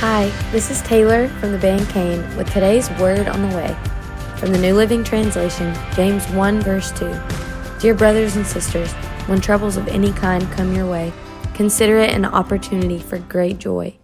Hi, this is Taylor from the band Cain with today's Word on the Way. From the New Living Translation, James 1, verse 2. Dear brothers and sisters, when troubles of any kind come your way, consider it an opportunity for great joy